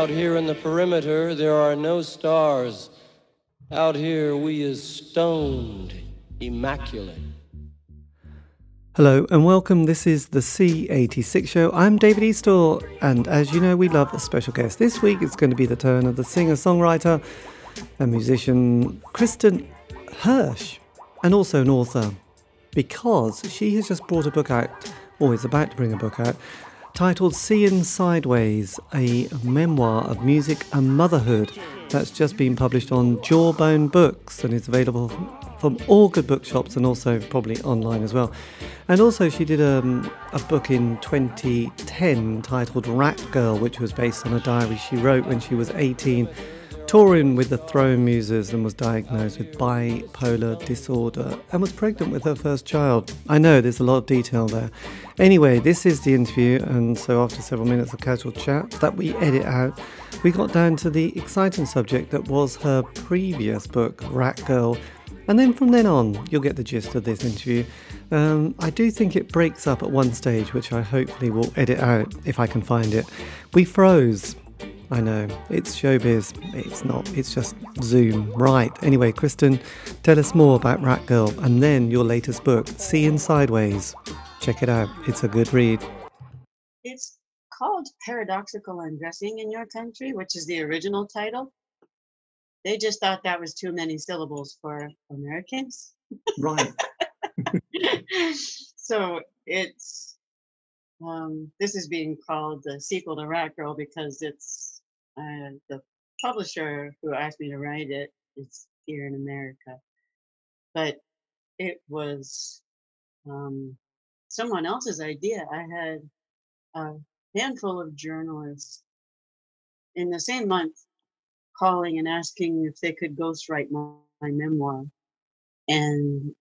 Out here in the perimeter, there are no stars. Out here, we is stoned, immaculate. Hello and welcome. This is the C86 show. I'm David Eastaugh, and as you know, we love a special guest. This week it's going to be the turn of the singer songwriter and musician Kristin Hersh, and also an author, because she has just brought a book out, or is about to bring a book out, titled Seeing Sideways, a memoir of music and motherhood. That's just been published on Jawbone Books and is available from all good bookshops and also probably online as well. And also, she did um, a book in 2010 titled Rat Girl, which was based on a diary she wrote when she was 18 touring with the Throwing Muses and was diagnosed with bipolar disorder and was pregnant with her first child. I know there's a lot of detail there. Anyway, this is the interview, and so after several minutes of casual chat that we edit out, we got down to the exciting subject that was her previous book, Rat Girl. And then from then on, you'll get the gist of this interview. Um, I do think it breaks up at one stage, which I hopefully will edit out if I can find it. We froze I know, it's showbiz. It's not, it's just Zoom. Right. Anyway, Kristin, tell us more about Rat Girl and then your latest book, Seeing Sideways. Check it out, it's a good read. It's called Paradoxical Undressing in Your Country, which is the original title. They just thought that was too many syllables for Americans. Right. so it's um, this is being called the sequel to Rat Girl because it's and the publisher who asked me to write it is here in America. But it was um, someone else's idea. I had a handful of journalists in the same month calling and asking if they could ghostwrite my, my memoir. And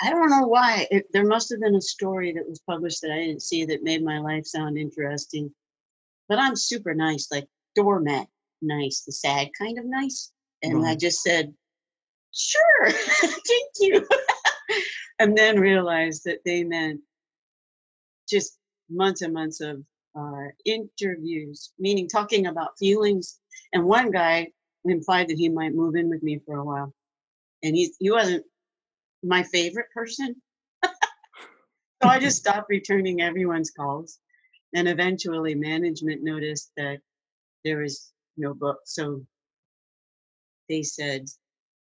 I don't know why. It, there must have been a story that was published that I didn't see that made my life sound interesting. But I'm super nice. Like doormat nice, the sad kind of nice. And right. I just said, sure, thank you. and then realized that they meant just months and months of uh, interviews, meaning talking about feelings. And one guy implied that he might move in with me for a while. And he, he wasn't my favorite person. so I just stopped returning everyone's calls. And eventually, management noticed that there was no book. So they said,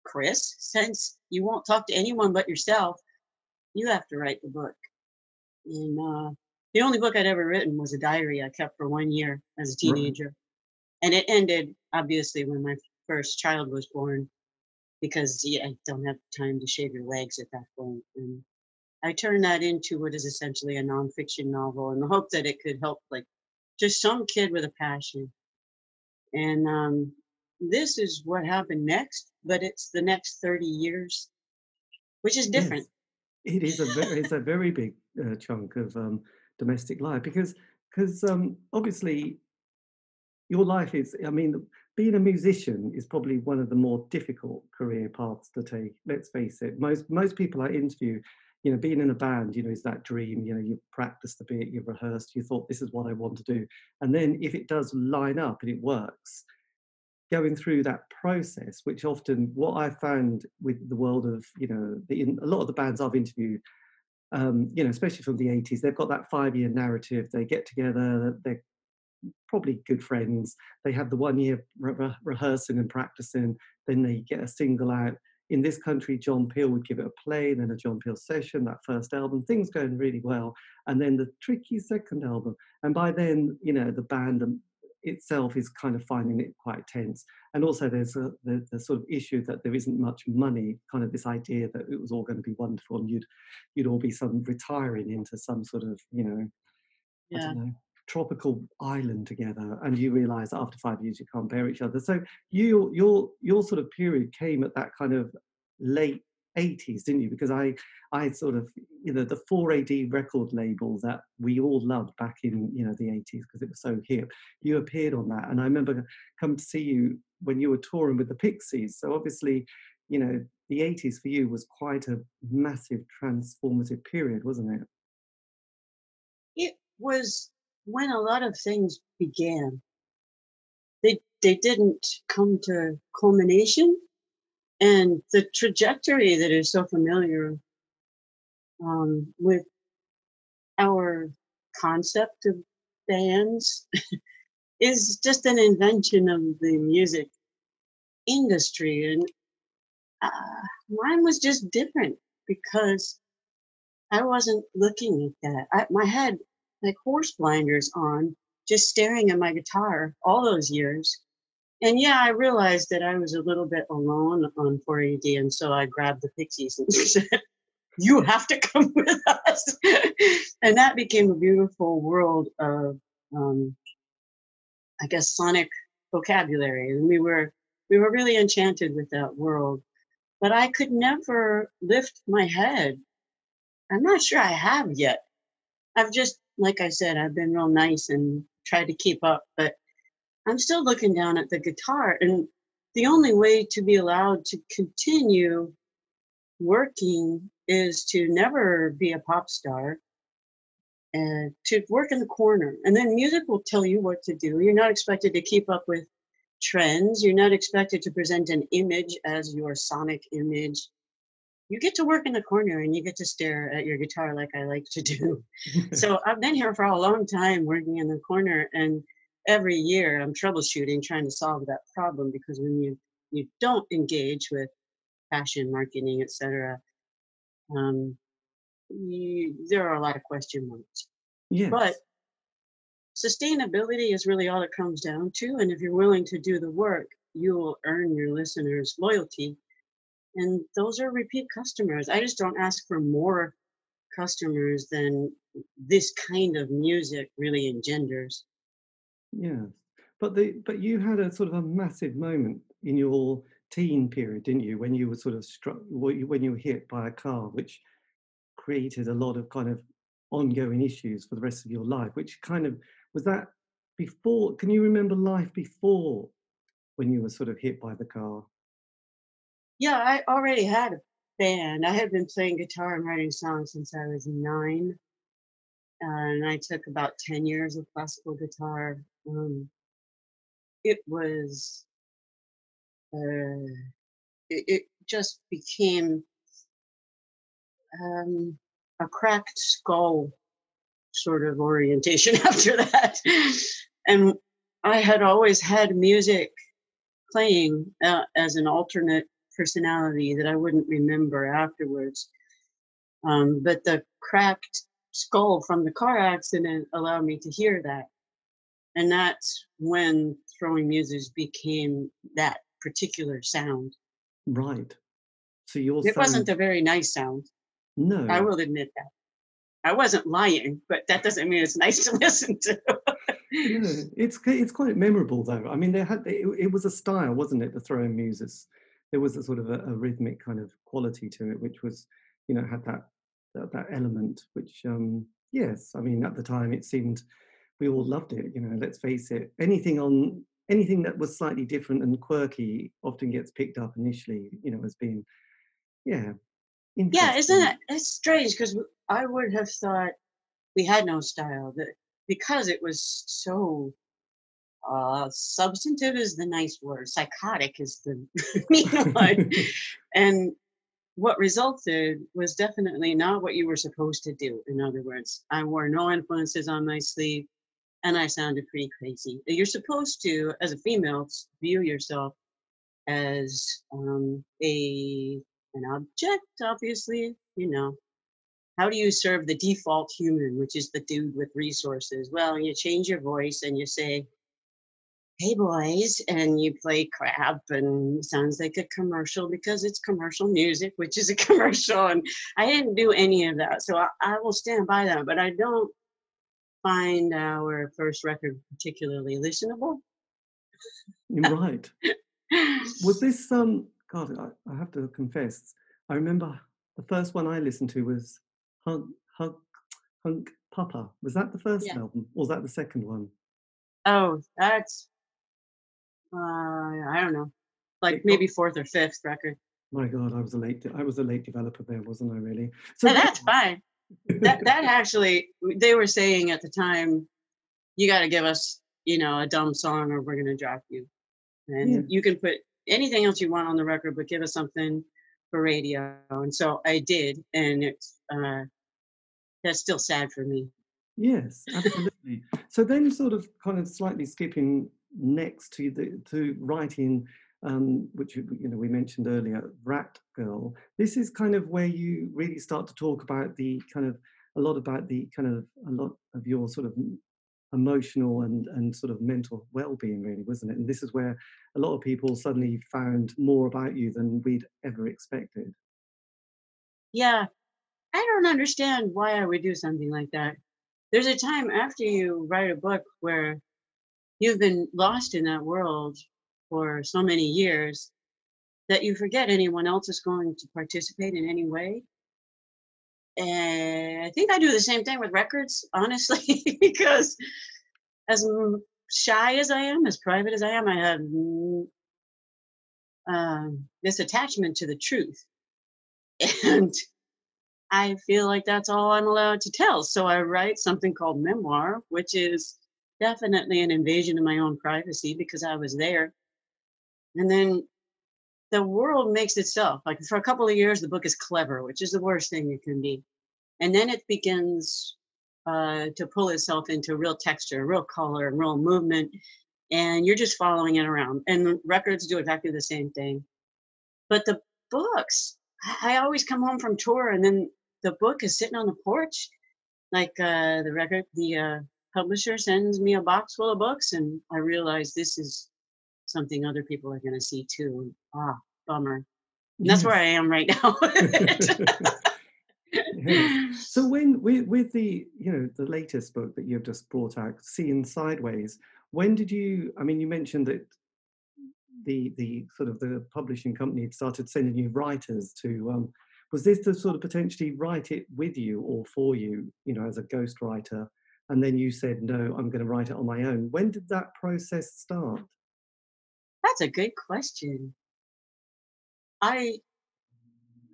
Chris, since you won't talk to anyone but yourself, you have to write the book. And uh, the only book I'd ever written was a diary I kept for one year as a teenager. Right. And it ended, obviously, when my first child was born, because yeah, I don't have time to shave your legs at that point. And I turned that into what is essentially a nonfiction novel in the hope that it could help, like, just some kid with a passion and um, this is what happened next, but it's the next 30 years, which is different. Yes. It is a very, it's a very big uh, chunk of um, domestic life because because um, obviously your life is. I mean, being a musician is probably one of the more difficult career paths to take. Let's face it. Most most people I interview you know, being in a band, you know, is that dream. You know, you practiced the bit, you've rehearsed, you thought this is what I want to do. And then if it does line up and it works, going through that process, which often what I found with the world of, you know, the, in, a lot of the bands I've interviewed, um, you know, especially from the 80s, they've got that five year narrative. They get together, they're probably good friends. They have the one year re- rehearsing and practicing, then they get a single out in this country, John Peel would give it a play, then a John Peel session, that first album, things going really well. And then the tricky second album. And by then, you know, the band um, itself is kind of finding it quite tense. And also there's a, the, the, sort of issue that there isn't much money, kind of this idea that it was all going to be wonderful and you'd, you'd all be some retiring into some sort of, you know, yeah. I don't know, tropical island together and you realize after five years you can't bear each other. So you your your sort of period came at that kind of late 80s didn't you? Because i i sort of you know the 4ad record label that we all loved back in you know the 80s because it was so hip you appeared on that. And i remember come to see you when you were touring with the pixies. So obviously you know the 80s for you was quite a massive transformative period wasn't it? It was when a lot of things began. They they didn't come to culmination. And the trajectory that is so familiar um, with our concept of bands is just an invention of the music industry. And uh, mine was just different because I wasn't looking at that. I, my head, like horse blinders on, just staring at my guitar all those years. And yeah, I realized that I was a little bit alone on 4AD, and so I grabbed the Pixies and said, "You have to come with us." and that became a beautiful world of, um, I guess, sonic vocabulary, and we were we were really enchanted with that world. But I could never lift my head. I'm not sure I have yet. I've just, like I said, I've been real nice and tried to keep up, but I'm still looking down at the guitar. And the only way to be allowed to continue working is to never be a pop star and to work in the corner. And then music will tell you what to do. You're not expected to keep up with trends. You're not expected to present an image as your sonic image. You get to work in the corner and you get to stare at your guitar like I like to do. so I've been here for a long time working in the corner and every year I'm troubleshooting trying to solve that problem because when you you don't engage with fashion marketing etc um, you, there are a lot of question marks Yes. but sustainability is really all it comes down to and if you're willing to do the work you will earn your listeners loyalty and those are repeat customers i just don't ask for more customers than this kind of music really engenders Yes, but the but you had a sort of a massive moment in your teen period, didn't you? When you were sort of struck, when you when you were hit by a car, which created a lot of kind of ongoing issues for the rest of your life. Which kind of was that before? Can you remember life before when you were sort of hit by the car? Yeah, I already had a band. I had been playing guitar and writing songs since I was nine. and I took about 10 years of classical guitar. Um, it was, uh, it, it just became um, a cracked skull sort of orientation after that. And I had always had music playing uh, as an alternate personality that I wouldn't remember afterwards. Um, but the cracked skull from the car accident allowed me to hear that. And that's when throwing muses became that particular sound. Right. So your It wasn't a very nice sound. no. I will admit that. I wasn't lying, but that doesn't mean it's nice to listen to. Yeah, it's it's quite memorable though. I mean, they had it, it was a style, wasn't it? The throwing muses. There was a sort of a, a rhythmic kind of quality to it, which was, you know, had that that, that element. Which, um, yes, I mean, at the time it seemed we all loved it. You know, let's face it. Anything on anything that was slightly different and quirky often gets picked up initially. You know, as being, yeah. yeah, isn't it? It's strange because I would have thought we had no style that because it was so uh substantive is the nice word psychotic is the mean one. And what resulted was definitely not what you were supposed to do. In other words i wore no influences on my sleeve and i sounded pretty crazy. You're supposed to as a female view yourself as um, a an object obviously you know. How do you serve the default human which is the dude with resources? Well you change your voice and you say hey boys and you play crap and sounds like a commercial because it's commercial music which is a commercial and i didn't do any of that so i, I will stand by that but i don't find our first record particularly listenable You're right. Was this um? God, I, I have to confess. I remember the first one I listened to was Hunk Hunk Hunk Papa. Was that the first Yeah. album, or was that the second one? oh that's uh, i don't know like maybe fourth or fifth record My God, I was a late. I was a late developer there, wasn't I? Really. So that's fine that that actually they were saying at the time you got to give us you know a dumb song or we're going to drop you and Yeah. you can put anything else you want on the record, but give us something for radio. And so I did, and it's uh, that's still sad for me. Yes, absolutely. so then, sort of, kind of slightly skipping next to the to writing, um, which you know we mentioned earlier, Rat Girl. This is kind of where you really start to talk about the kind of a lot about the kind of a lot of your sort of emotional and and sort of mental well-being, really, wasn't it? And this is where a lot of people suddenly found more about you than we'd ever expected. Yeah, I don't understand why I would do something like that. There's a time after you write a book where you've been lost in that world for so many years that you forget anyone else is going to participate in any way. And I think I do the same thing with records, honestly, because as shy as I am, as private as I am, I have um, this attachment to the truth. And I feel like that's all I'm allowed to tell. So I write something called memoir, which is definitely an invasion of my own privacy because I was there. And then the world makes itself. Like for a couple of years, the book is clever, which is the worst thing it can be. And then it begins uh, to pull itself into real texture, real color, and real movement. And you're just following it around. And records do exactly the same thing. But the books, I always come home from tour and then the book is sitting on the porch. Like uh, the record, the uh, publisher sends me a box full of books, and I realize this is something other people are going to see too. Ah, bummer. And that's where I am right now. Yes. So when with, with the you know the latest book that you've just brought out, Seeing Sideways, when did you? I mean, you mentioned that the the sort of the publishing company had started sending you writers to. Um, was this to sort of potentially write it with you or for you, you know, as a ghostwriter? And then you said, no, I'm going to write it on my own. When did that process start? that's a good question. I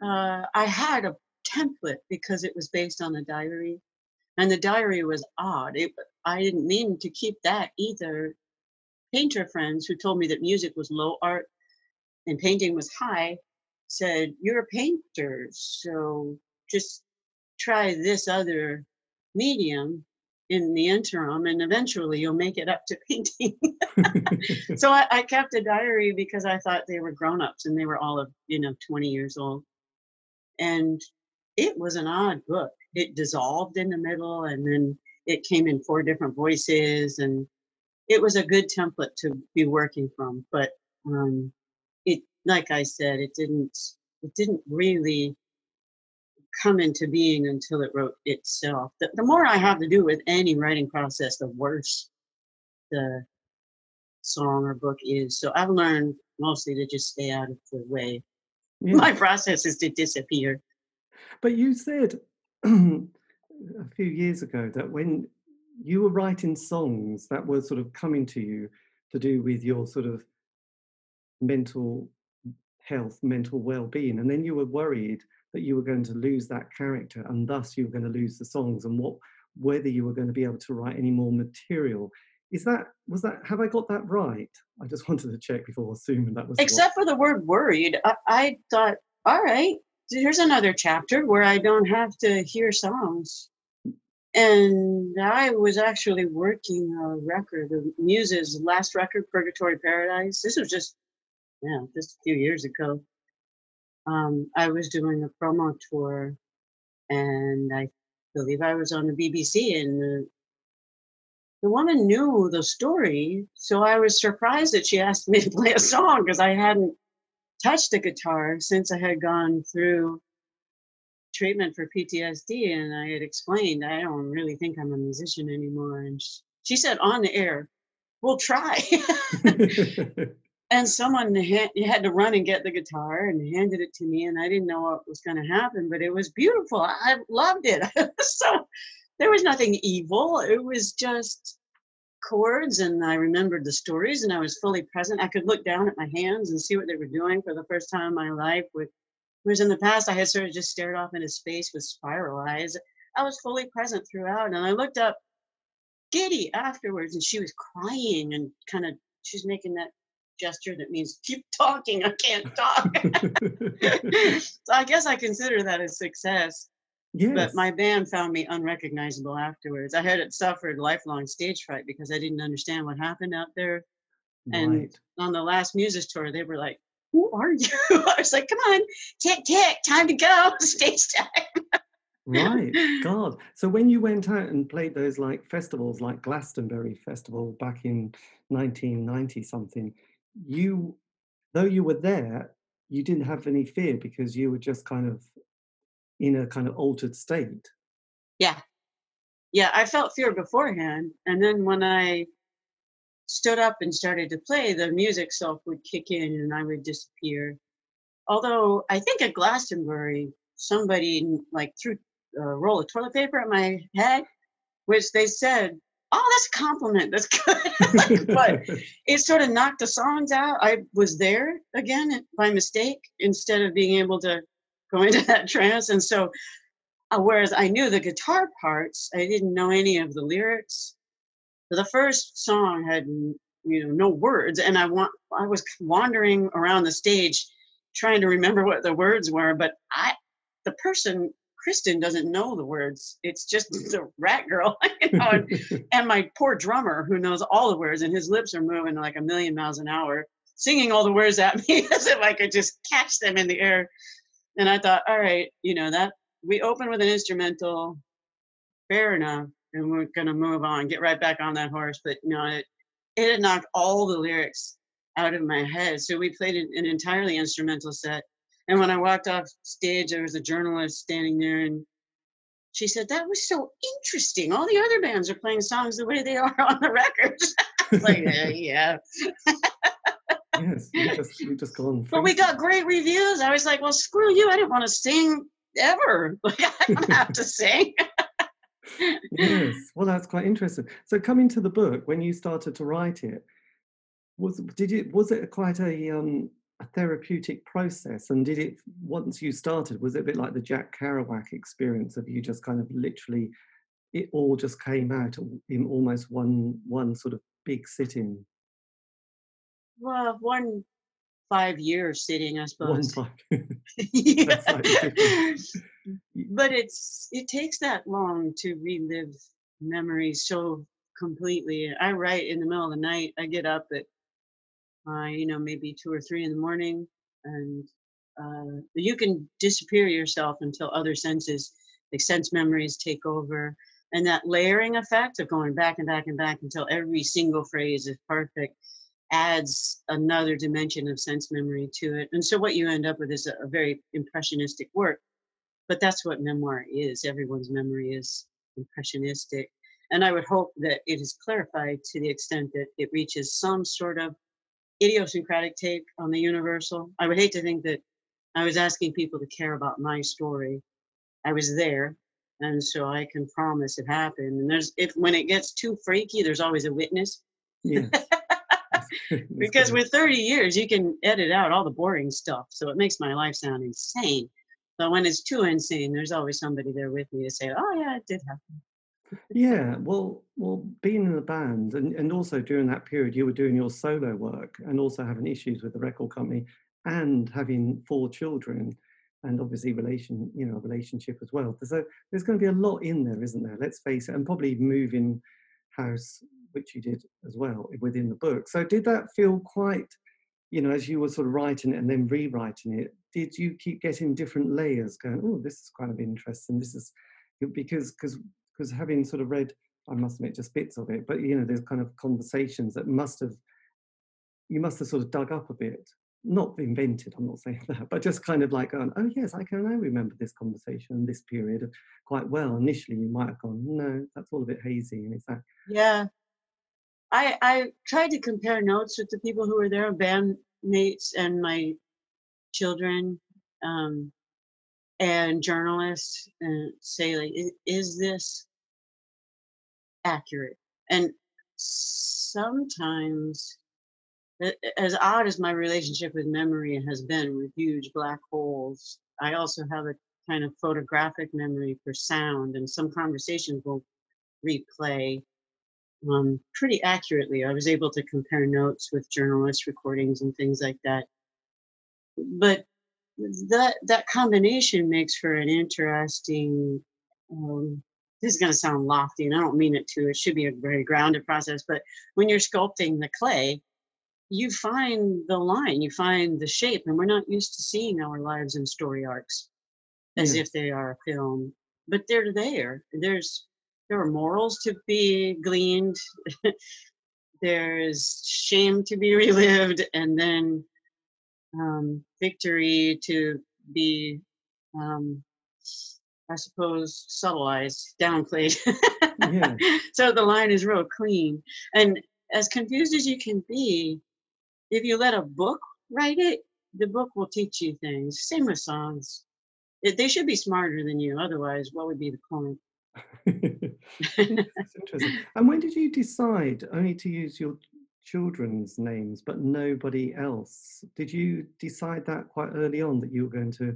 uh, I had a template because it was based on a diary, and the diary was odd. It, I didn't mean to keep that either. Painter friends who told me that music was low art and painting was high said, "You're a painter, so just try this other medium in the interim, and eventually you'll make it up to painting." so I, I kept a diary because I thought they were grown-ups and they were all of you know 20 years old, and it was an odd book. It dissolved in the middle, and then it came in four different voices, and it was a good template to be working from. But um, it, like I said, it didn't. It didn't really come into being until it wrote itself. The, the more I have to do with any writing process, the worse the song or book is. So I've learned mostly to just stay out of the way. My process is to disappear. But you said a few years ago that when you were writing songs that were sort of coming to you to do with your sort of mental health, mental well-being, and then you were worried that you were going to lose that character, and thus you were going to lose the songs, and what whether you were going to be able to write any more material. Is that was that? Have I got that right? I just wanted to check before assuming that was what. Except for the word worried, I, I thought, all right, here's another chapter where I don't have to hear songs. And I was actually working a record, the Muse's last record, Purgatory Paradise. This was just, yeah, just a few years ago. Um, I was doing a promo tour, and I believe I was on the BBC, and the, woman knew the story. So I was surprised that she asked me to play a song because I hadn't touched a guitar since I had gone through treatment for PTSD, and I had explained I don't really think I'm a musician anymore. And sh- she said on the air, "We'll try." and someone ha- had to run and get the guitar and handed it to me, and I didn't know what was going to happen, but it was beautiful. I loved it. so there was nothing evil. It was just chords, and I remembered the stories, and I was fully present. I could look down at my hands and see what they were doing for the first time in my life. With whereas in the past, I had sort of just stared off into space with spiral eyes. I was fully present throughout, and I looked up giddy afterwards, and she was crying and kind of she's making that gesture that means keep talking. I can't talk. so I guess I consider that a success. yes. But my band found me unrecognizable afterwards. I had it suffered lifelong stage fright because I didn't understand what happened out there. and- right. On the last music tour, they were like, "Who are you?" I was like, "Come on, tick tick, time to go, stage time." Right, God. So when you went out and played those like festivals, like Glastonbury Festival back in 1990 something, you, though you were there, you didn't have any fear because you were just kind of in a kind of altered state. Yeah. Yeah, I felt fear beforehand. And then when I stood up and started to play, the music self would kick in and I would disappear. Although I think at Glastonbury, somebody like threw a roll of toilet paper at my head, which they said, Oh, that's a compliment. That's good. but it sort of knocked the songs out. I was there again by mistake instead of being able to go into that trance. And so, uh, whereas I knew the guitar parts, I didn't know any of the lyrics. The first song had, you know, no words, and I want I was wandering around the stage trying to remember what the words were, but I, the person. Kristin doesn't know the words. It's just mm-hmm. the rat girl, you know, and and my poor drummer who knows all the words and his lips are moving like a million miles an hour singing all the words at me as if i could just catch them in the air. And i thought all right you know that we open with an instrumental. Fair enough and we're going to move on get right back on that horse. But no it it had knocked all the lyrics out of my head. So we played an, an entirely instrumental set and when i walked off stage there was a journalist standing there and she said that was so interesting. All the other bands are playing songs the way they are on the records like "Uh, yeah. Yes, you just you just gone. but we got great reviews. I was like well screw you. I didn't want to sing ever. Like i don't have to sing. Yes. Well that's quite interesting. So coming to the book when you started to write it was did it was it quite a um a therapeutic process and did it once you started was it a bit like the jack kerouac experience of you just kind of literally it all just came out in almost one one sort of big sitting? Well one five years sitting i one suppose. Yeah. That's slightly but it's it takes that long to relive memories so completely. I write in the middle of the night i get up at you know maybe two or three in the morning and uh, you can disappear yourself until other senses like sense memories take over and that layering effect of going back and back and back until every single phrase is perfect adds another dimension of sense memory to it and so what you end up with is a, a very impressionistic work but that's what memoir is everyone's memory is impressionistic and i would hope that it is clarified to the extent that it reaches some sort of idiosyncratic take on the universal. I would hate to think that i was asking people to care about my story. I was there and so i can promise it happened. And there's if when it gets too freaky there's always a witness. That's because with 30 years you can edit out all the boring stuff so it makes my life sound insane. But when it's too insane there's always somebody there with me to say oh yeah it did happen Yeah, well, well, being in a band and, and also during that period, you were doing your solo work and also having issues with the record company and having four children and obviously relation, you know, relationship as well. So there's going to be a lot in there, isn't there? Let's face it, and probably moving house, which you did as well within the book. So did that feel quite, you know, as you were sort of writing it and then rewriting it, did you keep getting different layers going, oh, this is kind of interesting. This is because because because having sort of read i must admit just bits of it but you know there's kind of conversations that must have you must have sort of dug up a bit. Not invented i'm not saying that but just kind of like going oh yes i can now remember this conversation this period quite well. Initially you might have gone no that's all a bit hazy and it's that. Yeah. I i tried to compare notes with the people who were there bandmates and my children um and journalists and say like "I- is this accurate and sometimes as odd as my relationship with memory has been with huge black holes i also have a kind of photographic memory for sound and some conversations will replay um, pretty accurately. I was able to compare notes with journalist recordings and things like that. But that that combination makes for an interesting. Um, this is going to sound lofty, and I don't mean it to. It should be a very grounded process. But when you're sculpting the clay, you find the line, you find the shape, and we're not used to seeing our lives in story arcs as Yes. if they are a film. But they're there. There's there are morals to be gleaned. There's shame to be relived, and then um, victory to be, um, I suppose, subtilized, downplayed. Yeah. so the line is real clean. And as confused as you can be, if you let a book write it, the book will teach you things. Same with songs. It, they should be smarter than you. Otherwise, what would be the point? That's interesting. And when did you decide only to use your children's names but nobody else? Did you decide that quite early on that you were going to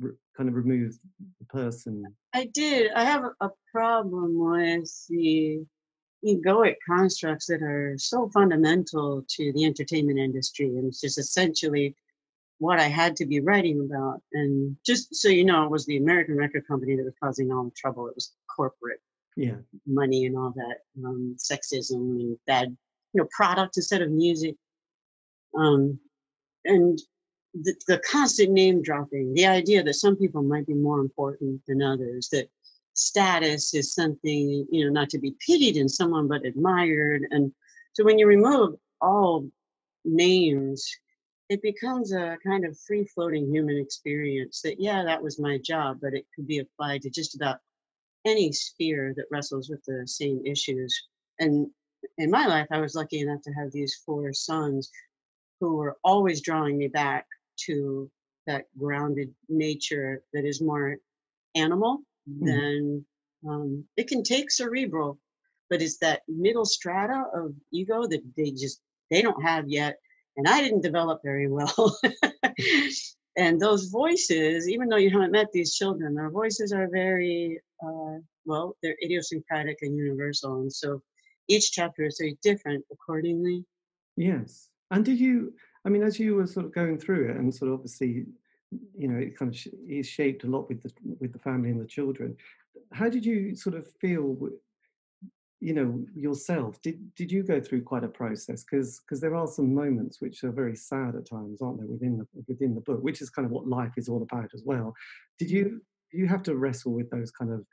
re- kind of remove the person? I did. I have a- a problem with the egoic constructs that are so fundamental to the entertainment industry. And it's just essentially what I had to be writing about. And just so you know, it was the American record company that was causing all the trouble. It was corporate Yeah. money and all that um, sexism and bad, you know, product instead of music. Um, and the, the constant name dropping, the idea that some people might be more important than others, that status is something, you know, not to be pitied in someone, but admired. And so when you remove all names, it becomes a kind of free floating human experience that, yeah, that was my job, but it could be applied to just about any sphere that wrestles with the same issues. And in my life, I was lucky enough to have these four sons who were always drawing me back to that grounded nature that is more animal Mhm. than um, it can take cerebral, but it's that middle strata of ego that they just they don't have yet, and I didn't develop very well. and those voices, even though you haven't met these children, their voices are very uh, well, they're idiosyncratic and universal, and so each chapter is very different accordingly. Yes. And do you, I mean, as you were sort of going through it and sort of obviously, you know, it kind of sh- is shaped a lot with the with the family and the children. How did you sort of feel, you know, yourself? Did did you go through quite a process? Because because there are some moments which are very sad at times, aren't there, within the within the book, which is kind of what life is all about as well. Did mm. you you have to wrestle with those kind of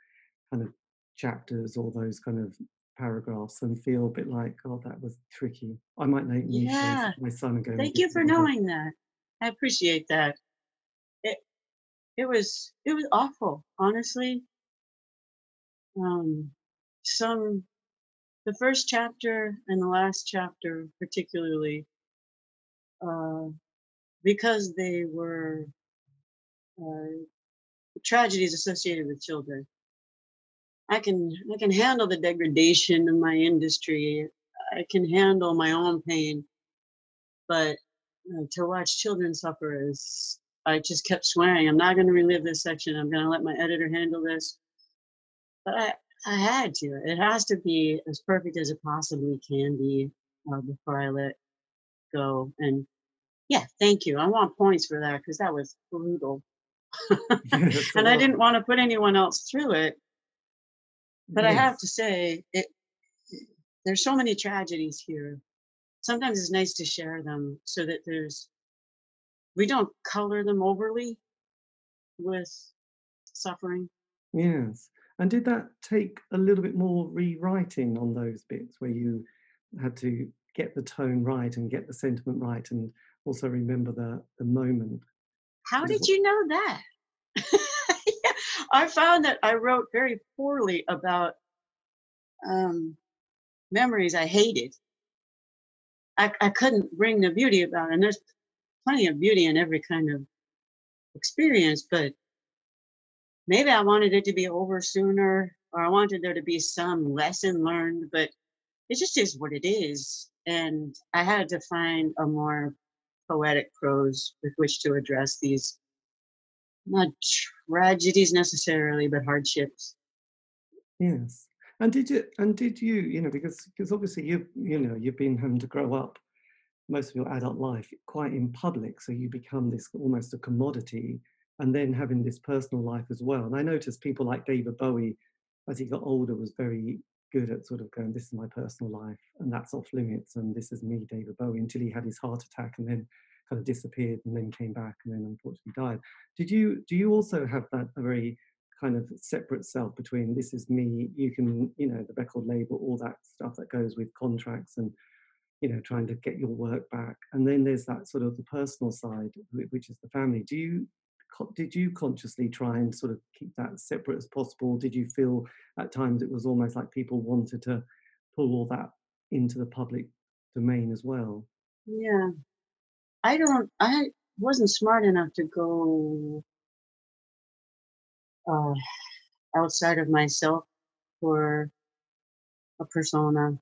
kind of chapters or those kind of paragraphs and feel a bit like, oh, that was tricky. I might to Yeah. my son and go. Thank you for what I-" knowing that. I appreciate that. It it was it was awful, honestly. Um, some the first chapter and the last chapter, particularly, uh, because they were uh, tragedies associated with children. I can I can handle the degradation of my industry. I can handle my own pain, but uh, to watch children suffer is I just kept swearing I'm not going to relive this section. I'm going to let my editor handle this. But I I had to. It has to be as perfect as it possibly can be uh, before I let go. And yeah, thank you. I want points for that because that was brutal. Yeah, that's a and I didn't want to put anyone else through it. But I have to say, it there's so many tragedies here. Sometimes it's nice to share them so that there's we don't color them overly with suffering. Yes. And did that take a little bit more rewriting on those bits where you had to get the tone right and get the sentiment right and also remember the, the moment? How did you know that? I found that I wrote very poorly about um, memories I hated. I, I couldn't bring the beauty about. And there's plenty of beauty in every kind of experience, but maybe I wanted it to be over sooner or I wanted there to be some lesson learned, but it just is what it is. And I had to find a more poetic prose with which to address these not tragedies necessarily, but hardships. Yes. And did you? And did you? You know, because because obviously you you know you've been having to grow up most of your adult life quite in public, so you become this almost a commodity, and then having this personal life as well. And I noticed people like David Bowie, as he got older, was very good at sort of going, "This is my personal life, and that's off limits, and this is me, David Bowie," until he had his heart attack, and then kind of disappeared, and then came back, and then unfortunately died. Did you? Do you also have that a very kind of separate self between this is me you can you know the record label all that stuff that goes with contracts and you know trying to get your work back and then there's that sort of the personal side which is the family do you did you consciously try and sort of keep that separate as possible did you feel at times it was almost like people wanted to pull all that into the public domain as well yeah i don't i wasn't smart enough to go uh, outside of myself for a persona.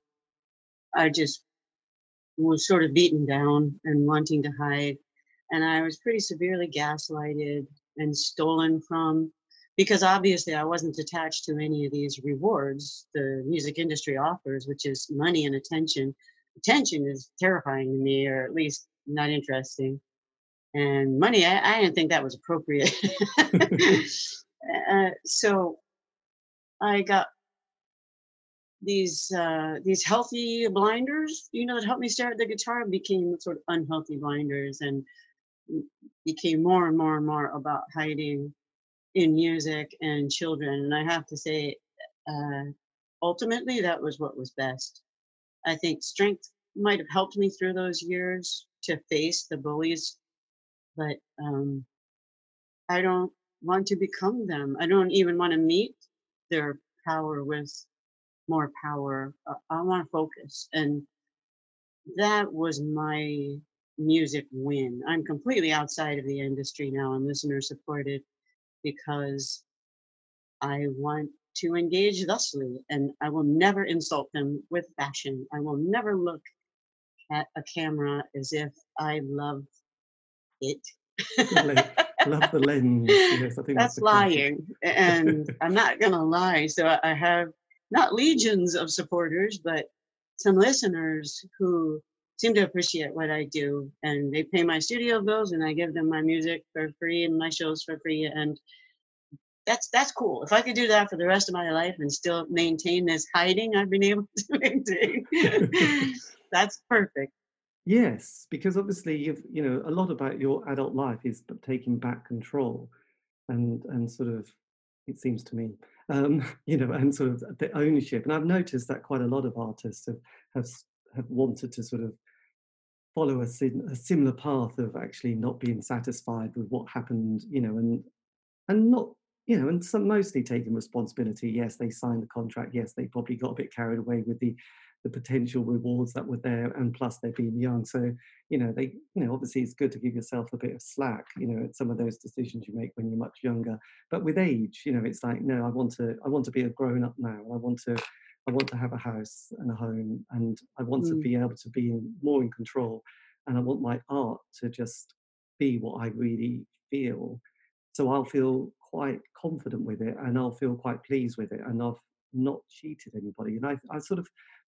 I just was sort of beaten down and wanting to hide. And I was pretty severely gaslighted and stolen from because obviously I wasn't attached to any of these rewards the music industry offers, which is money and attention. Attention is terrifying to me, or at least not interesting. And money, I, I didn't think that was appropriate. uh, so I got these uh, these healthy blinders, you know, that helped me start the guitar became sort of unhealthy blinders and became more and more and more about hiding in music and children. And I have to say, uh, ultimately, that was what was best. I think strength might have helped me through those years to face the bullies, but um, I don't want to become them. I don't even want to meet their power with more power. Uh, I want to focus. And that was my music win. I'm completely outside of the industry now I'm listener supported because I want to engage thusly and I will never insult them with fashion. I will never look at a camera as if I love it. love the lens. Yes, I think that's, that's lying, and I'm not gonna lie. So I have not legions of supporters, but some listeners who seem to appreciate what I do, and they pay my studio bills, and I give them my music for free and my shows for free, and that's that's cool. If I could do that for the rest of my life and still maintain this hiding I've been able to maintain, that's perfect. Yes, because obviously you've you know a lot about your adult life is taking back control, and and sort of it seems to me, um, you know, and sort of the ownership. And I've noticed that quite a lot of artists have have have wanted to sort of follow a, a similar path of actually not being satisfied with what happened, you know, and and not you know, and some mostly taking responsibility. Yes, they signed the contract. Yes, they probably got a bit carried away with the the potential rewards that were there and plus they're being young. So you know they you know obviously it's good to give yourself a bit of slack you know at some of those decisions you make when you're much younger. But with age you know it's like no i want to i want to be a grown up now. I want to i want to have a house and a home and i want mm. to be able to be in, more in control. And i want my art to just be what i really feel. So i'll feel quite confident with it and i'll feel quite pleased with it and i've not cheated anybody. And i, I sort of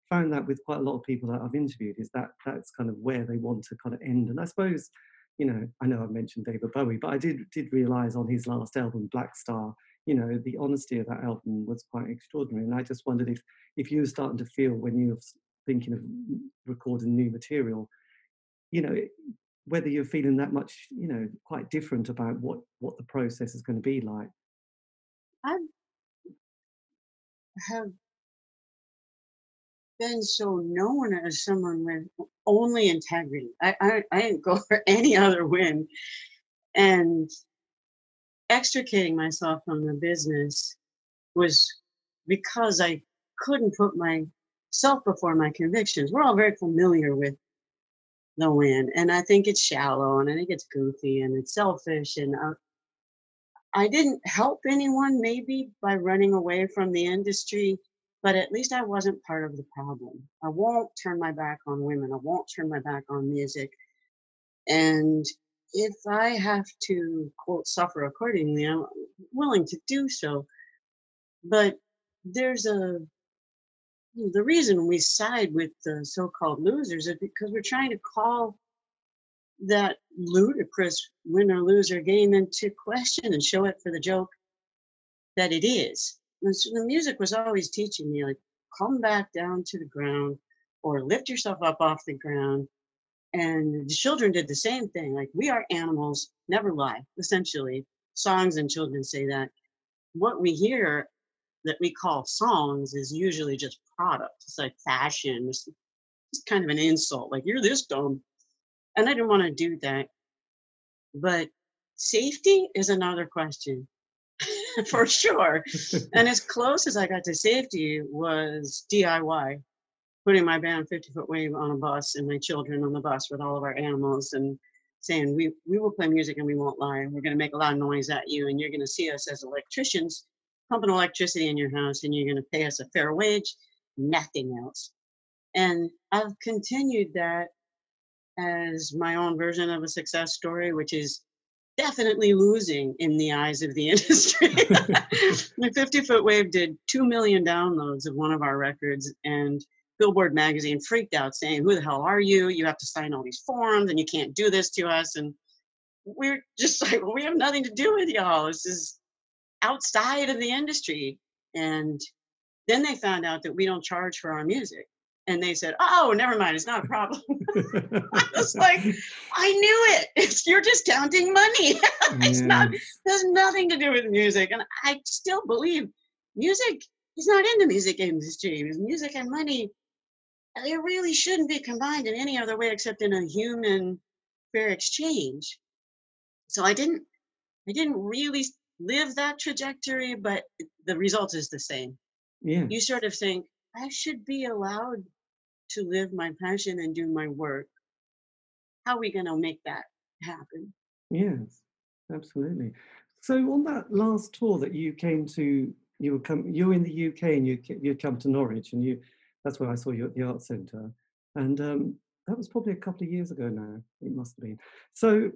found that with quite a lot of people that I've interviewed is that that's kind of where they want to kind of end. And I suppose, you know, I know I mentioned David Bowie, but I did did realize on his last album, Black Star, you know, the honesty of that album was quite extraordinary. And I just wondered if if you were starting to feel when you're thinking of recording new material, you know, whether you're feeling that much, you know, quite different about what what the process is going to be like. I have been so known as someone with only integrity. I, I, I didn't go for any other win. And extricating myself from the business was because I couldn't put myself before my convictions. We're all very familiar with the win, and I think it's shallow, and I think it's goofy, and it's selfish, and I, uh, I didn't help anyone maybe by running away from the industry but at least I wasn't part of the problem. I won't turn my back on women. I won't turn my back on music. And if I have to, quote, suffer accordingly, I'm willing to do so. But there's a hmm, the reason we side with the so-called losers is because we're trying to call that ludicrous win winner loser game into question and show it for the joke that it is. So the music was always teaching me like come back down to the ground or lift yourself up off the ground. And the children did the same thing. Like we are animals, never lie, essentially. Songs and children say that. What we hear that we call songs is usually just product. It's like fashion. It's kind of an insult. Like you're this dumb. And I didn't want to do that. But safety is another question for sure. and as close as I got to safety was DIY, putting my band 50 Foot Wave on a bus and my children on the bus with all of our animals and saying, we, we will play music and we won't lie. We're going to make a lot of noise at you and you're going to see us as electricians pumping electricity in your house and you're going to pay us a fair wage, nothing else. And I've continued that as my own version of a success story, which is definitely losing in the eyes of the industry. the 50 Foot Wave did 2 million downloads of one of our records, and Billboard magazine freaked out saying, Who the hell are you? You have to sign all these forms and you can't do this to us. And we're just like, well, We have nothing to do with y'all. This is outside of the industry. And then they found out that we don't charge for our music and they said, "Oh, never mind, it's not a problem." I was like, "I knew it. It's you're just counting money. it's yeah. not. Has nothing to do with music." And I still believe music is not in the music industry. Music and money, they really shouldn't be combined in any other way except in a human fair exchange. So I didn't, I didn't really live that trajectory, but the result is the same. Yeah. You sort of think I should be allowed to live my passion and do my work. How are we going to make that happen? Yes, absolutely. So on that last tour that you came to, you were come, you were in the UK and you you come to Norwich and you, that's where I saw you at the art centre, and um, that was probably a couple of years ago now. It must have been. So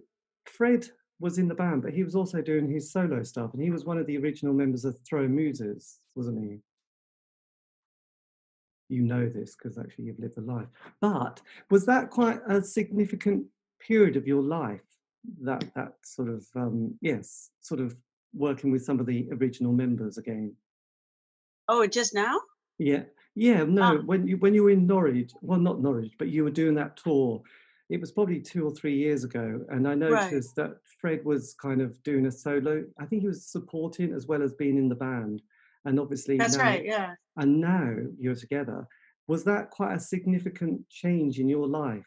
Fred was in the band, but he was also doing his solo stuff, and he was one of the original members of Throwing Muses, wasn't he? You know this because actually you've lived the life. But was that quite a significant period of your life? That that sort of um, yes, sort of working with some of the original members again. Oh, just now? Yeah, yeah. No, oh. when you when you were in Norwich, well, not Norwich, but you were doing that tour. It was probably two or three years ago, and I noticed right. that Fred was kind of doing a solo. I think he was supporting as well as being in the band and obviously that's now, right yeah. and now you're together was that quite a significant change in your life?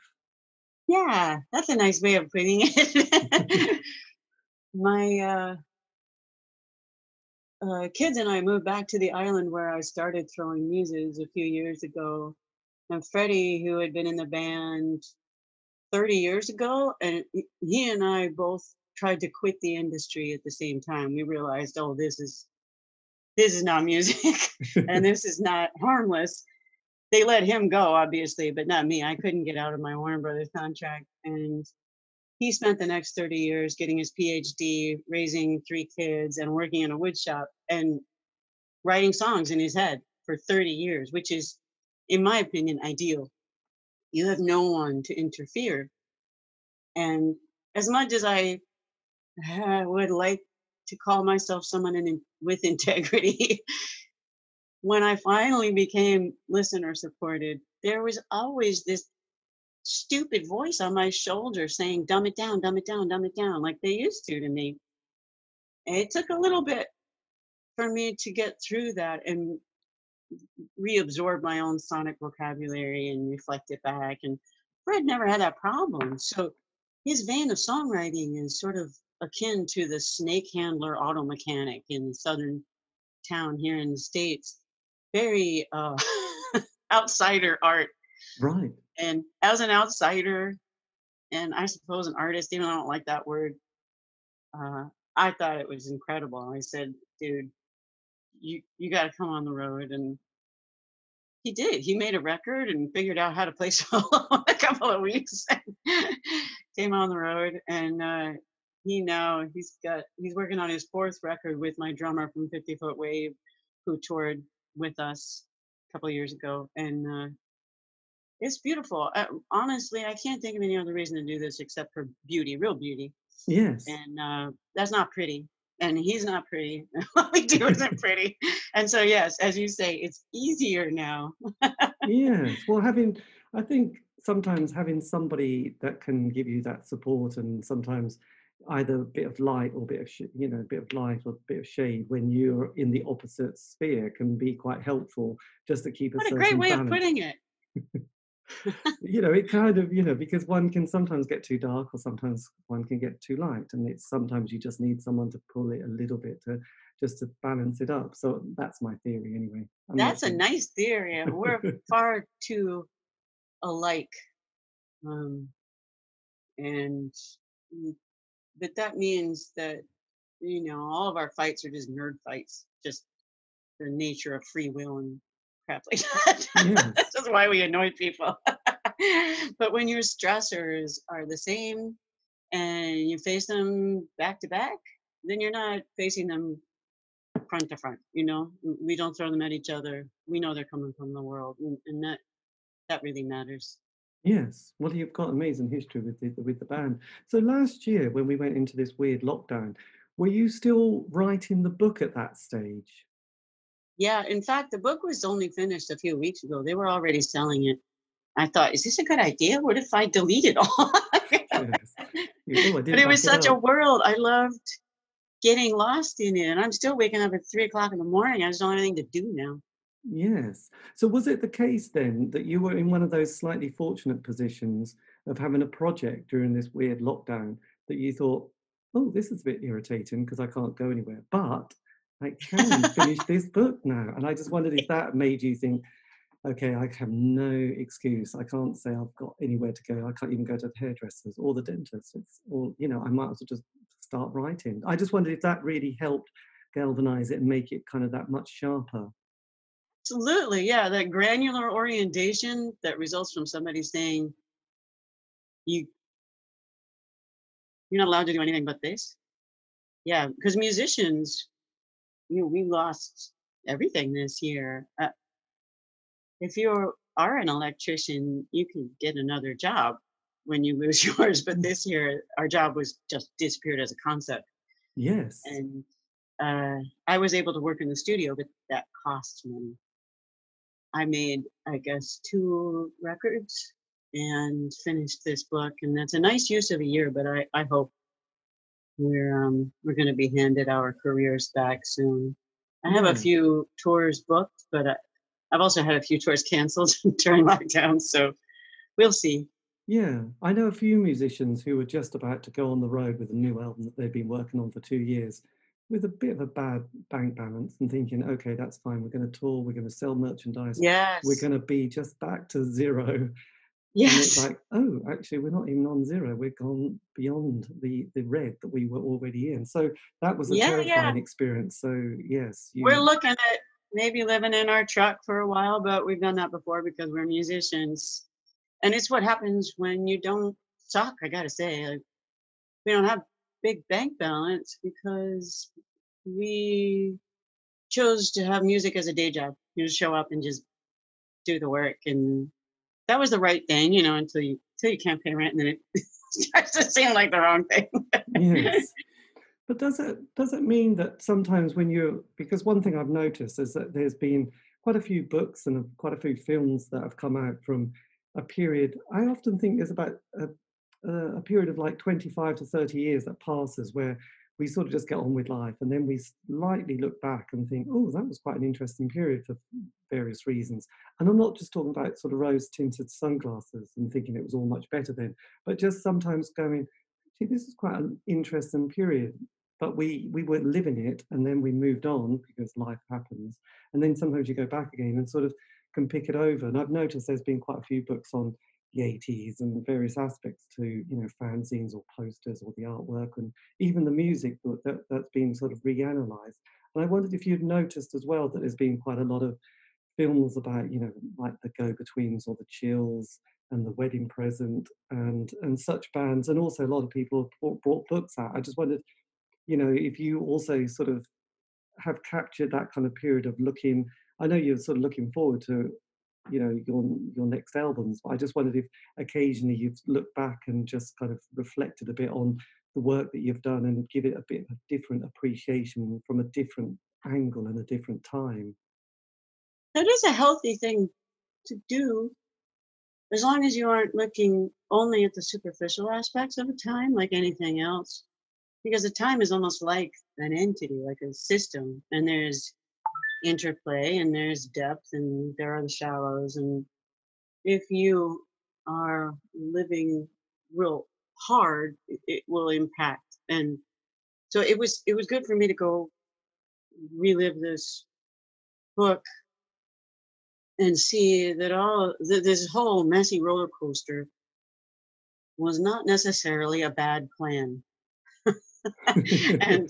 Yeah that's a nice way of putting it. My uh, uh, kids and i moved back to the island where i started throwing muses a few years ago and freddie who had been in the band 30 years ago and he and i both tried to quit the industry at the same time. We realized oh this is this is not music and this is not harmless. They let him go, obviously, but not me. I couldn't get out of my Warner Brothers contract. And he spent the next 30 years getting his PhD, raising three kids, and working in a wood shop and writing songs in his head for 30 years, which is, in my opinion, ideal. You have no one to interfere. And as much as I would like to call myself someone in, with integrity. when I finally became listener supported, there was always this stupid voice on my shoulder saying, dumb it down, dumb it down, dumb it down, like they used to to me. It took a little bit for me to get through that and reabsorb my own sonic vocabulary and reflect it back. And Fred never had that problem. So his vein of songwriting is sort of akin to the snake handler auto mechanic in the southern town here in the states. Very uh, outsider art. Right. And as an outsider and i suppose an artist even though i don't like that word uh, i thought it was incredible. I said dude you you got to come on the road and he did. He made a record and figured out how to play solo in a couple of weeks came on the road and uh, he now he's got he's working on his fourth record with my drummer from 50 Foot Wave, who toured with us a couple of years ago, and uh, it's beautiful. Uh, honestly, I can't think of any other reason to do this except for beauty, real beauty, Yes. and uh, that's not pretty. And he's not pretty. what we do isn't pretty. And so, yes, as you say, it's easier now. yes. Well, having, I think sometimes having somebody that can give you that support and sometimes either a bit of light or a bit of, sh- you know, a bit of light or a bit of shade when you're in the opposite sphere can be quite helpful just to keep a What a great way balance. of putting it. you know, it kind of, you know, because one can sometimes get too dark or sometimes one can get too light. And it's sometimes you just need someone to pull it a little bit to just to balance it up. So that's my theory anyway. I'm That's a sure. nice theory. and We're far too alike. Um, and mm, but that means that you know all of our fights are just nerd fights, just the nature of free will and crap like that. That's why we annoy people. but when your stressors are the same and you face them back to back, then you're not facing them front to front. You know, we don't throw them at each other. We know they're coming from the world, and, and that that really matters. Yes. Well, you've got amazing history with the with the band. So last year, when we went into this weird lockdown, were you still writing the book at that stage? Yeah, in fact, the book was only finished a few weeks ago. They were already selling it. I thought, is this a good idea? What if I delete it all? Yes. But it was such a world. I loved getting lost in it, and I'm still waking up at three o'clock in the morning. I just don't have anything to do now. Yes. So was it the case then that you were in one of those slightly fortunate positions of having a project during this weird lockdown that you thought, oh, this is a bit irritating because I can't go anywhere, but I can finish this book now. And I just wondered if that made you think, okay, I have no excuse. I can't say I've got anywhere to go. I can't even go to the hairdressers or the dentist. It's all, you know, I might as well just start writing. I just wondered if that really helped galvanize it and make it kind of that much sharper. Absolutely, yeah. That granular orientation that results from somebody saying, "You, you're not allowed to do anything but this." Yeah, because musicians, you know, we lost everything this year. Uh, if you are an electrician, you can get another job when you lose yours. But this year, our job was just disappeared as a concept, Yes. and uh, I was able to work in the studio, but that costs money. I made, I guess, two records and finished this book, and that's a nice use of a year. But I, I hope we're um, we're going to be handed our careers back soon. I have Yeah. a few tours booked, but I, I've also had a few tours canceled during lockdown, so we'll see. Yeah, I know a few musicians who were just about to go on the road with a new album that they've been working on for two years with a bit of a bad bank balance and thinking, okay, that's fine. We're going to tour, we're going to sell merchandise, Yes. we're going to be just back to zero. And it's like, oh, actually, we're not even on zero. We're gone beyond the, the red that we were already in. So that was a Yeah, terrifying yeah. experience. So, yes, you, We're looking at maybe living in our truck for a while, but we've done that before because we're musicians. And it's what happens when you don't suck, I gotta say. Like, we don't have big bank balance because we chose to have music as a day job. You just show up and just do the work. And that was the right thing, you know, until you until you can't pay rent and then it starts to seem like the wrong thing. yes. But does it does it mean that sometimes when you're because one thing I've noticed is that there's been quite a few books and quite a few films that have come out from a period. I often think there's about a, a a period of like 25 to 30 years that passes where we sort of just get on with life and then we slightly look back and think, oh, that was quite an interesting period for various reasons. And I'm not just talking about sort of rose tinted sunglasses and thinking it was all much better then, but just sometimes going, gee, this is quite an interesting period. But we we weren't living it, and then we moved on because life happens. And then sometimes you go back again and sort of can pick it over. And I've noticed there's been quite a few books on the 80s and various aspects to you know fanzines or posters or the artwork and even the music that, that that's been sort of reanalyzed. And I wondered if you'd noticed as well that there's been quite a lot of films about you know like the Go-Betweens or the Chills and the Wedding Present and and such bands, and also a lot of people brought, brought books out. I just wondered, you know, if you also sort of have captured that kind of period of looking. I know you're sort of looking forward to, you know, your your next albums. But I just wondered if occasionally you've looked back and just kind of reflected a bit on the work that you've done and give it a bit of a different appreciation from a different angle and a different time. That is a healthy thing to do, as long as you aren't looking only at the superficial aspects of a time, like anything else. Because a time is almost like an entity, like a system, and there's interplay and there's depth and there are the shallows. And if you are living real hard, it, will impact. And so it was it was good for me to go relive this book and see that all th- this whole messy roller coaster was not necessarily a bad plan. and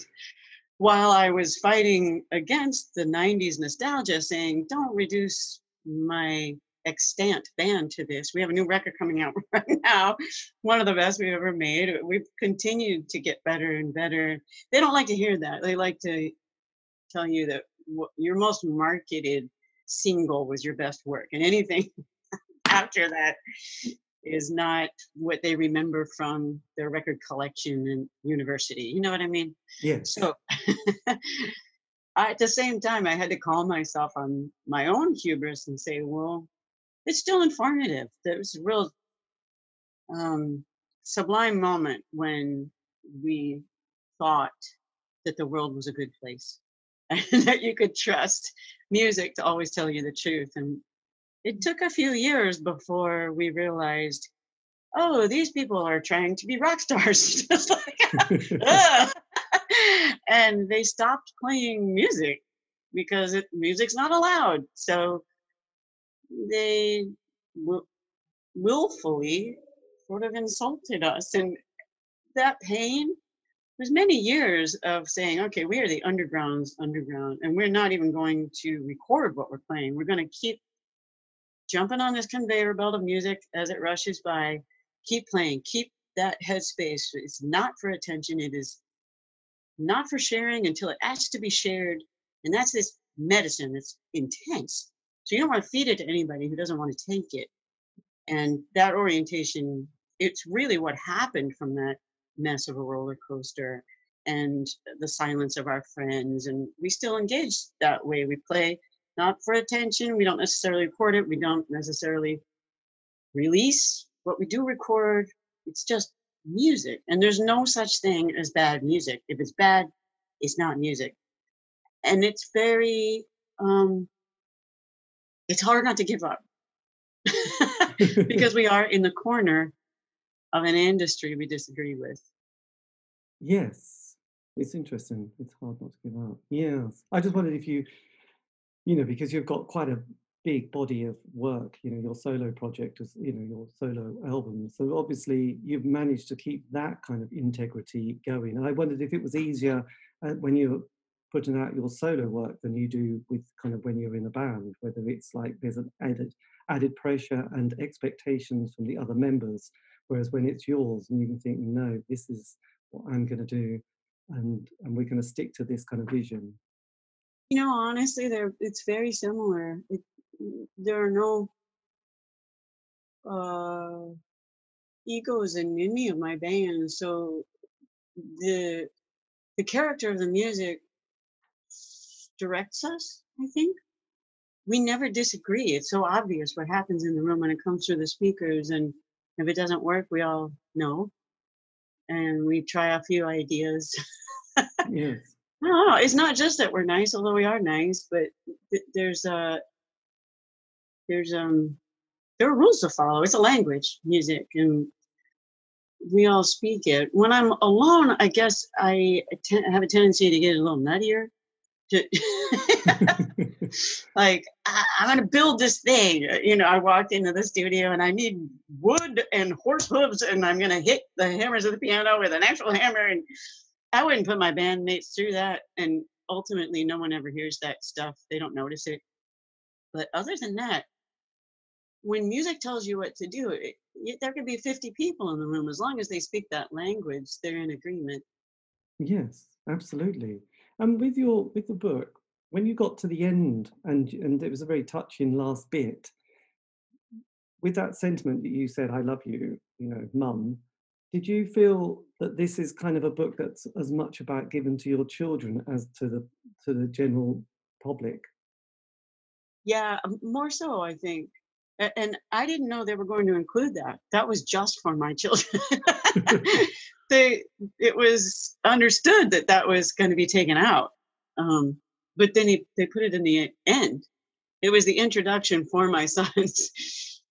while I was fighting against the 90s nostalgia, saying, don't reduce my extant band to this. We have a new record coming out right now, one of the best we've ever made. We've continued to get better and better. They don't like to hear that. They like to tell you that your most marketed single was your best work, and anything after that is not what they remember from their record collection in university. You know what I mean? Yeah. So I, at the same time, I had to call myself on my own hubris and say, well, it's still informative. There's a real um, sublime moment when we thought that the world was a good place and that you could trust music to always tell you the truth. And it took a few years before we realized, oh, these people are trying to be rock stars, like, and they stopped playing music because it, music's not allowed. So they w- willfully sort of insulted us, and that pain was many years of saying, okay, we are the underground's underground, and we're not even going to record what we're playing. We're going to keep jumping on this conveyor belt of music as it rushes by, keep playing, keep that headspace. It's not for attention, it is not for sharing until it asks to be shared. And that's this medicine that's intense. So you don't want to feed it to anybody who doesn't want to take it. And that orientation, it's really what happened from that mess of a roller coaster and the silence of our friends. And we still engage that way. We play not for attention. We don't necessarily record it. We don't necessarily release what we do record. It's just music. And there's no such thing as bad music. If it's bad, it's not music. And it's very, um, it's hard not to give up because we are in the corner of an industry we disagree with. Yes, it's interesting. It's hard not to give up. Yes, I just wondered if you you know, because you've got quite a big body of work, you know, your solo project is, you know, your solo album. So obviously you've managed to keep that kind of integrity going. And I wondered if it was easier uh, when you're putting out your solo work than you do with kind of when you're in a band, whether it's like there's an added added pressure and expectations from the other members. Whereas when it's yours and you can think, no, this is what I'm going to do and and we're going to stick to this kind of vision you know, honestly, they it's very similar. It, there are no uh, egos in any of my bands, so the the character of the music directs us. I think we never disagree. It's so obvious what happens in the room when it comes through the speakers, and if it doesn't work, we all know, and we try a few ideas. yes no, it's not just that we're nice, although we are nice, but th- there's a uh, there's um there are rules to follow. It's a language, music, and we all speak it. When I'm alone, I guess I have a tendency to get a little nuttier. To like I- I'm going to build this thing. You know, I walked into the studio and I need wood and horse hooves, and I'm to hit the hammers of the piano with an actual hammer and I wouldn't put my bandmates through that. And ultimately, no one ever hears that stuff. They don't notice it. But other than that, when music tells you what to do, it, it, there could be 50 people in the room. As long as they speak that language, they're in agreement. Yes, absolutely. And with your with the book, when you got to the end, and and it was a very touching last bit. With that sentiment that you said, "I love you," you know, mum. Did you feel that this is kind of a book that's as much about given to your children as to the to the general public? Yeah, more so, I think. And I didn't know they were going to include that. That was just for my children. they, it was understood that that was going to be taken out. Um, but then he, they put it in the end. It was the introduction for my sons.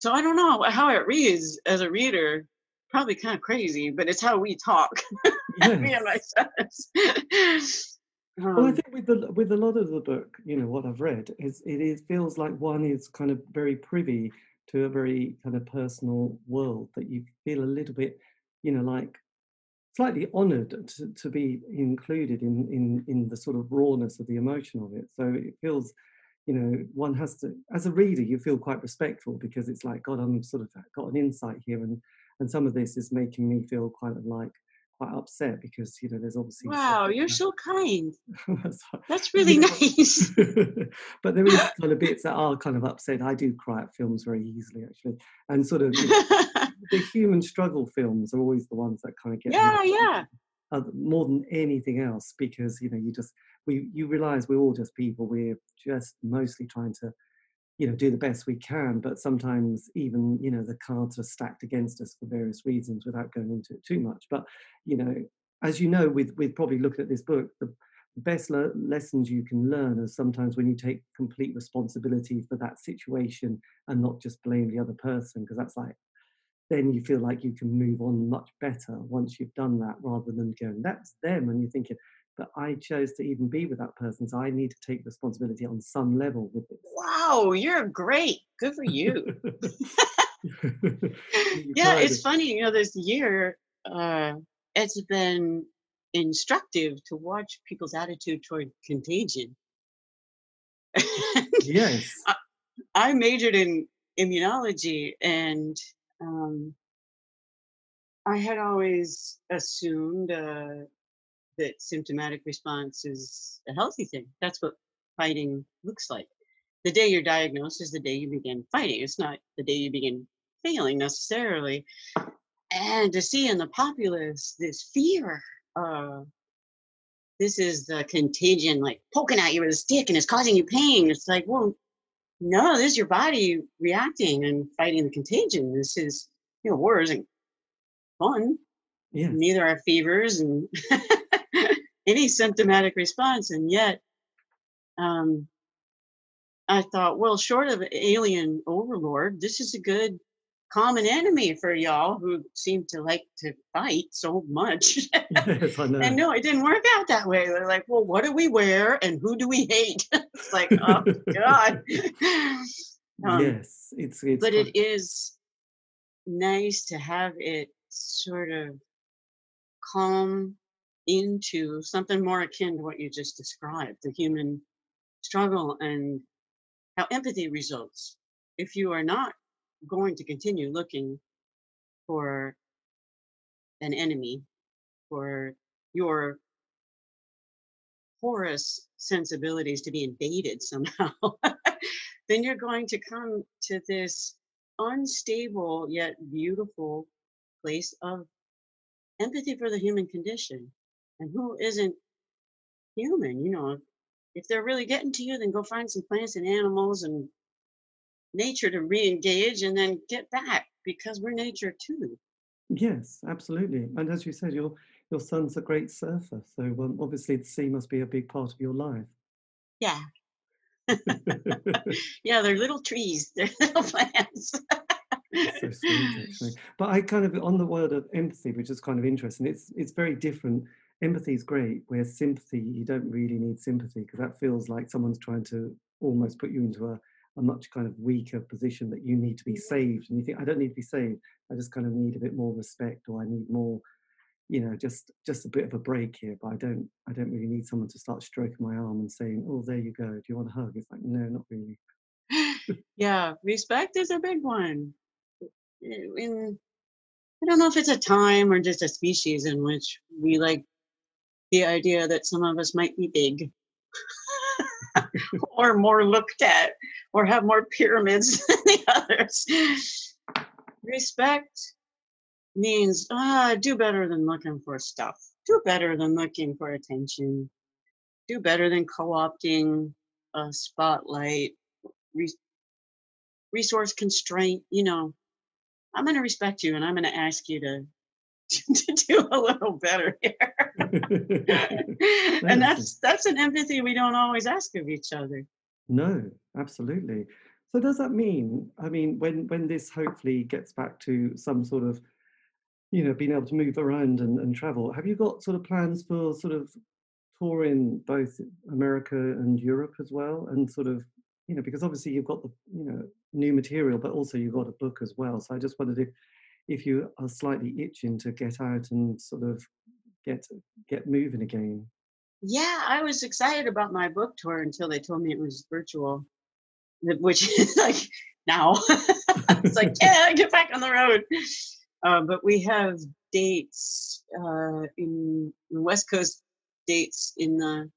So I don't know how it reads as a reader. Probably kind of crazy, but it's how we talk, me and Yes. sons. Well, I Um, think with the with a lot of the book, you know, what I've read is it is feels like one is kind of very privy to a very kind of personal world that you feel a little bit, you know, like slightly honoured to, to be included in in in the sort of rawness of the emotion of it. So it feels, you know, one has to, as a reader, you feel quite respectful because it's like, God, I'm sort of got an insight here, and and some of this is making me feel quite like quite upset because you know there's obviously wow, you're so kind. That's. Really nice. but there is kind of bits that are kind of upset. I do cry at films very easily, actually, and sort of you know, the human struggle films are always the ones that kind of get yeah, yeah. uh, more than anything else because you know you just we you realize we're all just people. We're just mostly trying to you know do the best we can, but sometimes even you know the cards are stacked against us for various reasons without going into it too much. But you know, as you know, with with probably looking at this book, the best le- lessons you can learn are sometimes when you take complete responsibility for that situation and not just blame the other person because that's like then you feel like you can move on much better once you've done that rather than going that's them and you're thinking but i chose to even be with that person so i need to take responsibility on some level with it. Wow, you're great. Good for you. yeah, it's it. funny, you know, this year uh it's been instructive to watch people's attitude toward contagion. yes I, I majored in immunology and um I had always assumed uh, that symptomatic response is a healthy thing. That's what fighting looks like. The day you're diagnosed is the day you begin fighting. It's not the day you begin failing necessarily. And to see in the populace this fear, uh, this is the contagion, like poking at you with a stick and it's causing you pain. It's like, well, no, this is your body reacting and fighting the contagion. This is, you know, war isn't fun yes neither are fevers and any symptomatic response and yet um, i thought well short of alien overlord this is a good common enemy for y'all who seem to like to fight so much. Yes and no it didn't work out that way. They're like well what do we wear and who do we hate? It's like oh god. Um, yes it's it's but quite- it is nice to have it sort of calm into something more akin to what you just described the human struggle and how empathy results. If you are not going to continue looking for an enemy for your porous sensibilities to be invaded somehow then you're going to come to this unstable yet beautiful place of empathy for the human condition and who isn't human you know if they're really getting to you then go find some plants and animals and nature to re-engage and then get back because we're nature too. Yes absolutely. And as you said your your son's a great surfer so um, obviously the sea must be a big part of your life. Yeah. Yeah they're little trees they're little plants. So sweet actually. But i kind of on the word of empathy which is kind of interesting it's it's very different empathy is great where sympathy you don't really need sympathy because that feels like someone's trying to almost put you into a, a much kind of weaker position that you need to be saved and you think i don't need to be saved. I just kind of need a bit more respect or i need more you know just just a bit of a break here but i don't i don't really need someone to start stroking my arm and saying oh there you go. Do you want a hug it's like no not really. Yeah respect is a big one. In I don't know if it's a time or just a species in which we like the idea that some of us might be big. or more looked at or have more pyramids than the others. Respect means ah, do better than looking for stuff. Do better than looking for attention. Do better than co-opting a spotlight, re- resource constraint. You know, I'm going to respect you, and I'm going to ask you to to do a little better here. and that's that's an empathy we don't always ask of each other. No, absolutely. So does that mean, I mean, when when this hopefully gets back to some sort of, you know, being able to move around and, and travel, have you got sort of plans for sort of touring both America and Europe as well? And sort of, you know, because obviously you've got the, you know, new material, but also you've got a book as well. So I just wondered if if you are slightly itching to get out and sort of get get moving again. Yeah, I was excited about my book tour until they told me it was virtual, which is like now it's like yeah, get back on the road. Uh, but we have dates uh, in West Coast dates in the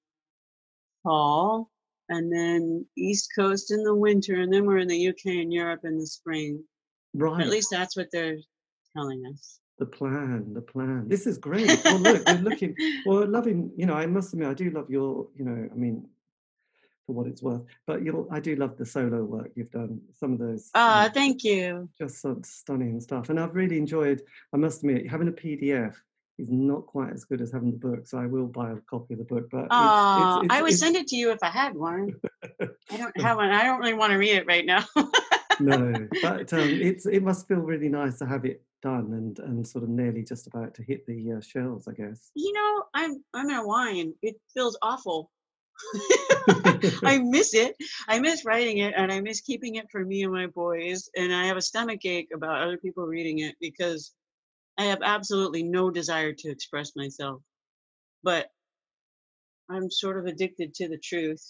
fall, and then East Coast in the winter, and then we're in the UK and Europe in the spring. Right. At least that's what they're telling us. The plan, the plan. This is great. Well, look, we're looking. Well, loving. You know, I must admit, I do love your. You know, I mean, for what it's worth, but you I do love the solo work you've done. Some of those. Ah, uh, thank you. Just some stunning stuff, and I've really enjoyed. I must admit, having a PDF is not quite as good as having the book, so I will buy a copy of the book. But oh, I would send it to you if I had one. I don't have one. I don't really want to read it right now. no, but um, it's it must feel really nice to have it done and and sort of nearly just about to hit the uh, shelves, I guess. You know, I'm I'm in a wine. It feels awful. I miss it. I miss writing it, and I miss keeping it for me and my boys. And I have a stomach ache about other people reading it because I have absolutely no desire to express myself. But I'm sort of addicted to the truth.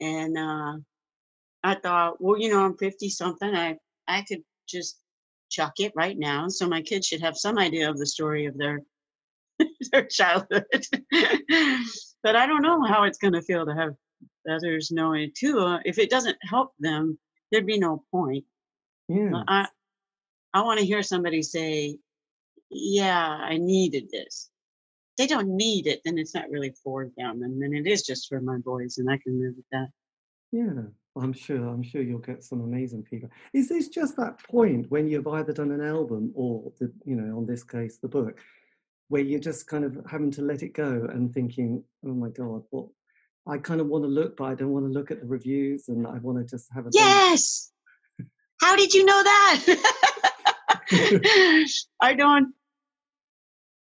And uh, I thought, well, you know, I'm 50 something. I I could just chuck it right now. So my kids should have some idea of the story of their their childhood. but I don't know how it's going to feel to have others know it too. Uh, if it doesn't help them, there'd be no point. Yeah. I I want to hear somebody say, "Yeah, I needed this." They don't need it, then it's not really for them, and then it is just for my boys, and I can live with that. Yeah. I'm sure. I'm sure you'll get some amazing people. Is this just that point when you've either done an album or the, you know, on this case, the book, where you're just kind of having to let it go and thinking, oh my god, what? I kind of want to look, but I don't want to look at the reviews, and I want to just have a. Yes. How did you know that? I don't.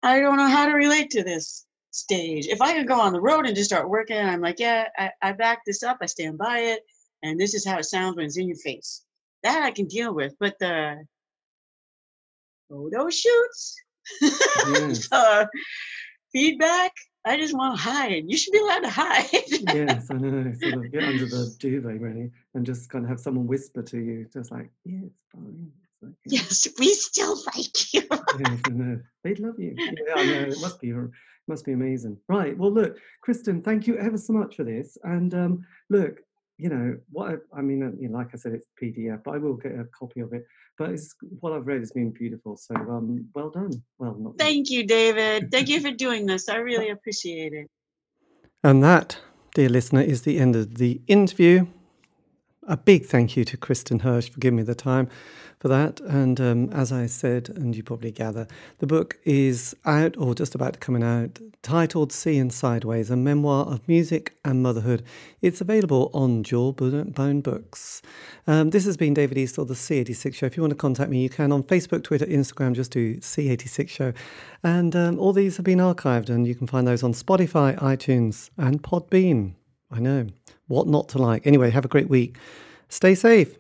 I don't know how to relate to this stage. If I could go on the road and just start working, I'm like, yeah, I, I back this up. I stand by it and this is how it sounds when it's in your face. That I can deal with, but the photo shoots, uh, feedback, I just want to hide. You should be allowed to hide. yes, I know. Sort of get under the duvet, really, and just kind of have someone whisper to you, just like, "Yeah, it's fine." It's okay. Yes, we still like you. yes, I know. They'd love you. Yeah, I know. It must be must be amazing. Right. Well, look, Kristin, thank you ever so much for this. And um, look, you know what I, I mean uh, you know, like I said it's PDF but I will get a copy of it. But it's what I've read has been beautiful so um well done. Well not thank you David. Thank you for doing this. I really appreciate it. And that dear listener is the end of the interview a big thank you to Kristin Hersh for giving me the time for that. And um, as I said, and you probably gather, the book is out or just about coming out, titled Seeing Sideways, a memoir of music and motherhood. It's available on Jawbone Books. Um, this has been David Eastaugh, the C86 Show. If you want to contact me, you can on Facebook, Twitter, Instagram, just do C86 Show. And um, all these have been archived, and you can find those on Spotify, iTunes, and Podbean. I know what not to like. Anyway, have a great week. Stay safe.